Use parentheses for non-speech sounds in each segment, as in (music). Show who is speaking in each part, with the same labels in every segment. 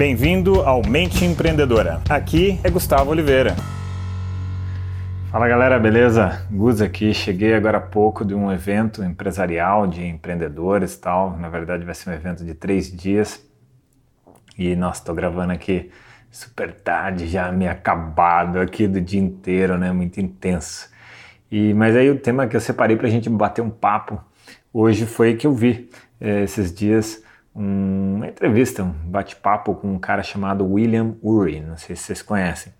Speaker 1: Bem-vindo ao Mente Empreendedora. Aqui é Gustavo Oliveira. Fala galera, beleza? Gus aqui. Cheguei agora há pouco de um evento empresarial de empreendedores e tal. Na verdade, vai ser um evento de três dias. E nossa, estou gravando aqui super tarde, já meio acabado aqui do dia inteiro, né? Muito intenso. E, mas aí o tema que eu separei para a gente bater um papo hoje foi que eu vi eh, esses dias uma entrevista, um bate-papo com um cara chamado William Ury, não sei se vocês conhecem,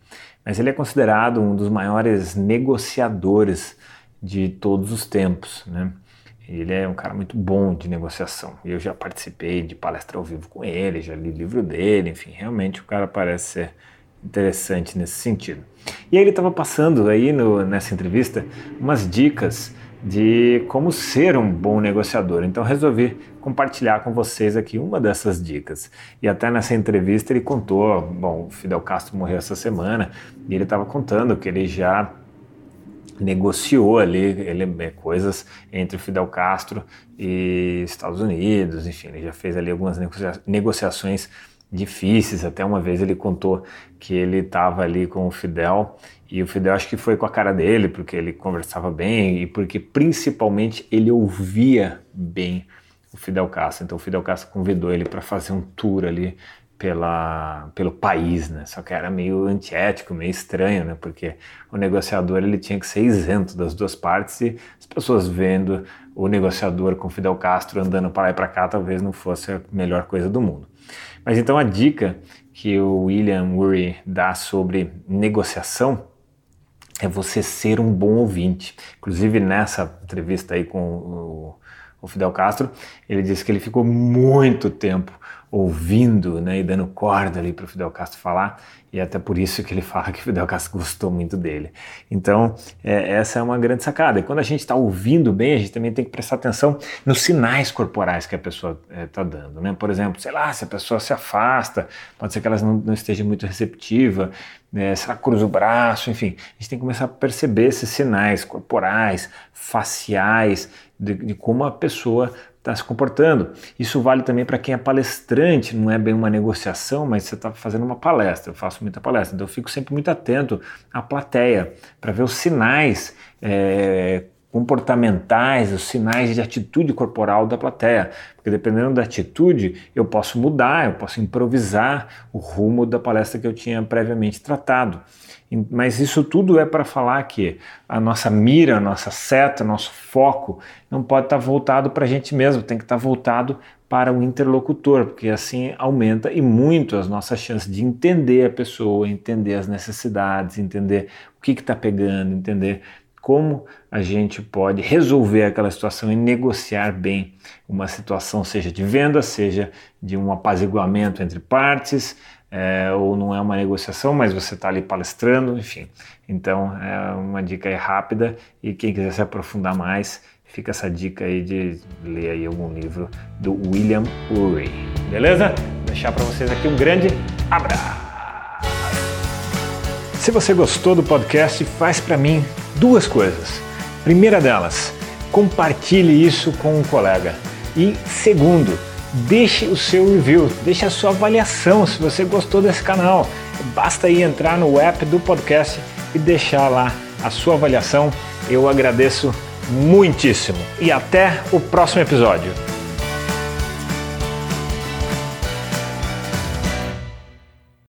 Speaker 1: mas ele é considerado um dos maiores negociadores de todos os tempos, né? Ele é um cara muito bom de negociação. Eu já participei de palestra ao vivo com ele, já li livro dele, enfim, realmente o cara parece ser interessante nesse sentido. E aí ele estava passando aí no, nessa entrevista umas dicas de como ser um bom negociador. Então resolvi compartilhar com vocês aqui uma dessas dicas. E até nessa entrevista ele contou, bom, o Fidel Castro morreu essa semana e ele estava contando que ele já negociou ali ele, é, coisas entre o Fidel Castro e Estados Unidos, enfim, ele já fez ali algumas negocia negociações difíceis. Até uma vez ele contou que ele estava ali com o Fidel e o Fidel acho que foi com a cara dele, porque ele conversava bem e porque principalmente ele ouvia bem o Fidel Castro. Então o Fidel Castro convidou ele para fazer um tour ali pela, pelo país, né? Só que era meio antiético, meio estranho, né? Porque o negociador ele tinha que ser isento das duas partes e as pessoas vendo o negociador com Fidel Castro andando para lá e para cá talvez não fosse a melhor coisa do mundo. Mas então a dica que o William Ury dá sobre negociação é você ser um bom ouvinte. Inclusive nessa entrevista aí com o, o Fidel Castro, ele disse que ele ficou muito tempo ouvindo né, e dando corda ali para o Fidel Castro falar, e até por isso que ele (laughs) fala que o Fidel Castro gostou muito dele. Então, é, essa é uma grande sacada. E quando a gente está ouvindo bem, a gente também tem que prestar atenção nos sinais corporais que a pessoa está é, dando. Né? Por exemplo, sei lá, se a pessoa se afasta, pode ser que ela não, não esteja muito receptiva, né, se ela cruza o braço, enfim, a gente tem que começar a perceber esses sinais corporais, faciais, de, de como a pessoa está se comportando. Isso vale também para quem é palestrante, não é bem uma negociação, mas você está fazendo uma palestra. Eu faço muita palestra, então eu fico sempre muito atento à plateia para ver os sinais. É, comportamentais, os sinais de atitude corporal da plateia, porque dependendo da atitude eu posso mudar, eu posso improvisar o rumo da palestra que eu tinha previamente tratado. Mas isso tudo é para falar que a nossa mira, a nossa seta, nosso foco não pode estar tá voltado para a gente mesmo, tem que estar tá voltado para o interlocutor, porque assim aumenta e muito as nossas chances de entender a pessoa, entender as necessidades, entender o que está pegando, entender como a gente pode resolver aquela situação e negociar bem uma situação, seja de venda, seja de um apaziguamento entre partes, é, ou não é uma negociação, mas você está ali palestrando, enfim. Então é uma dica aí rápida e quem quiser se aprofundar mais, fica essa dica aí de ler aí algum livro do William Ury, beleza? Vou deixar para vocês aqui um grande abraço. Se você gostou do podcast, faz para mim duas coisas. Primeira delas, compartilhe isso com um colega. E segundo, deixe o seu review, deixe a sua avaliação se você gostou desse canal. Basta aí entrar no app do podcast e deixar lá a sua avaliação. Eu agradeço muitíssimo. E até o próximo episódio.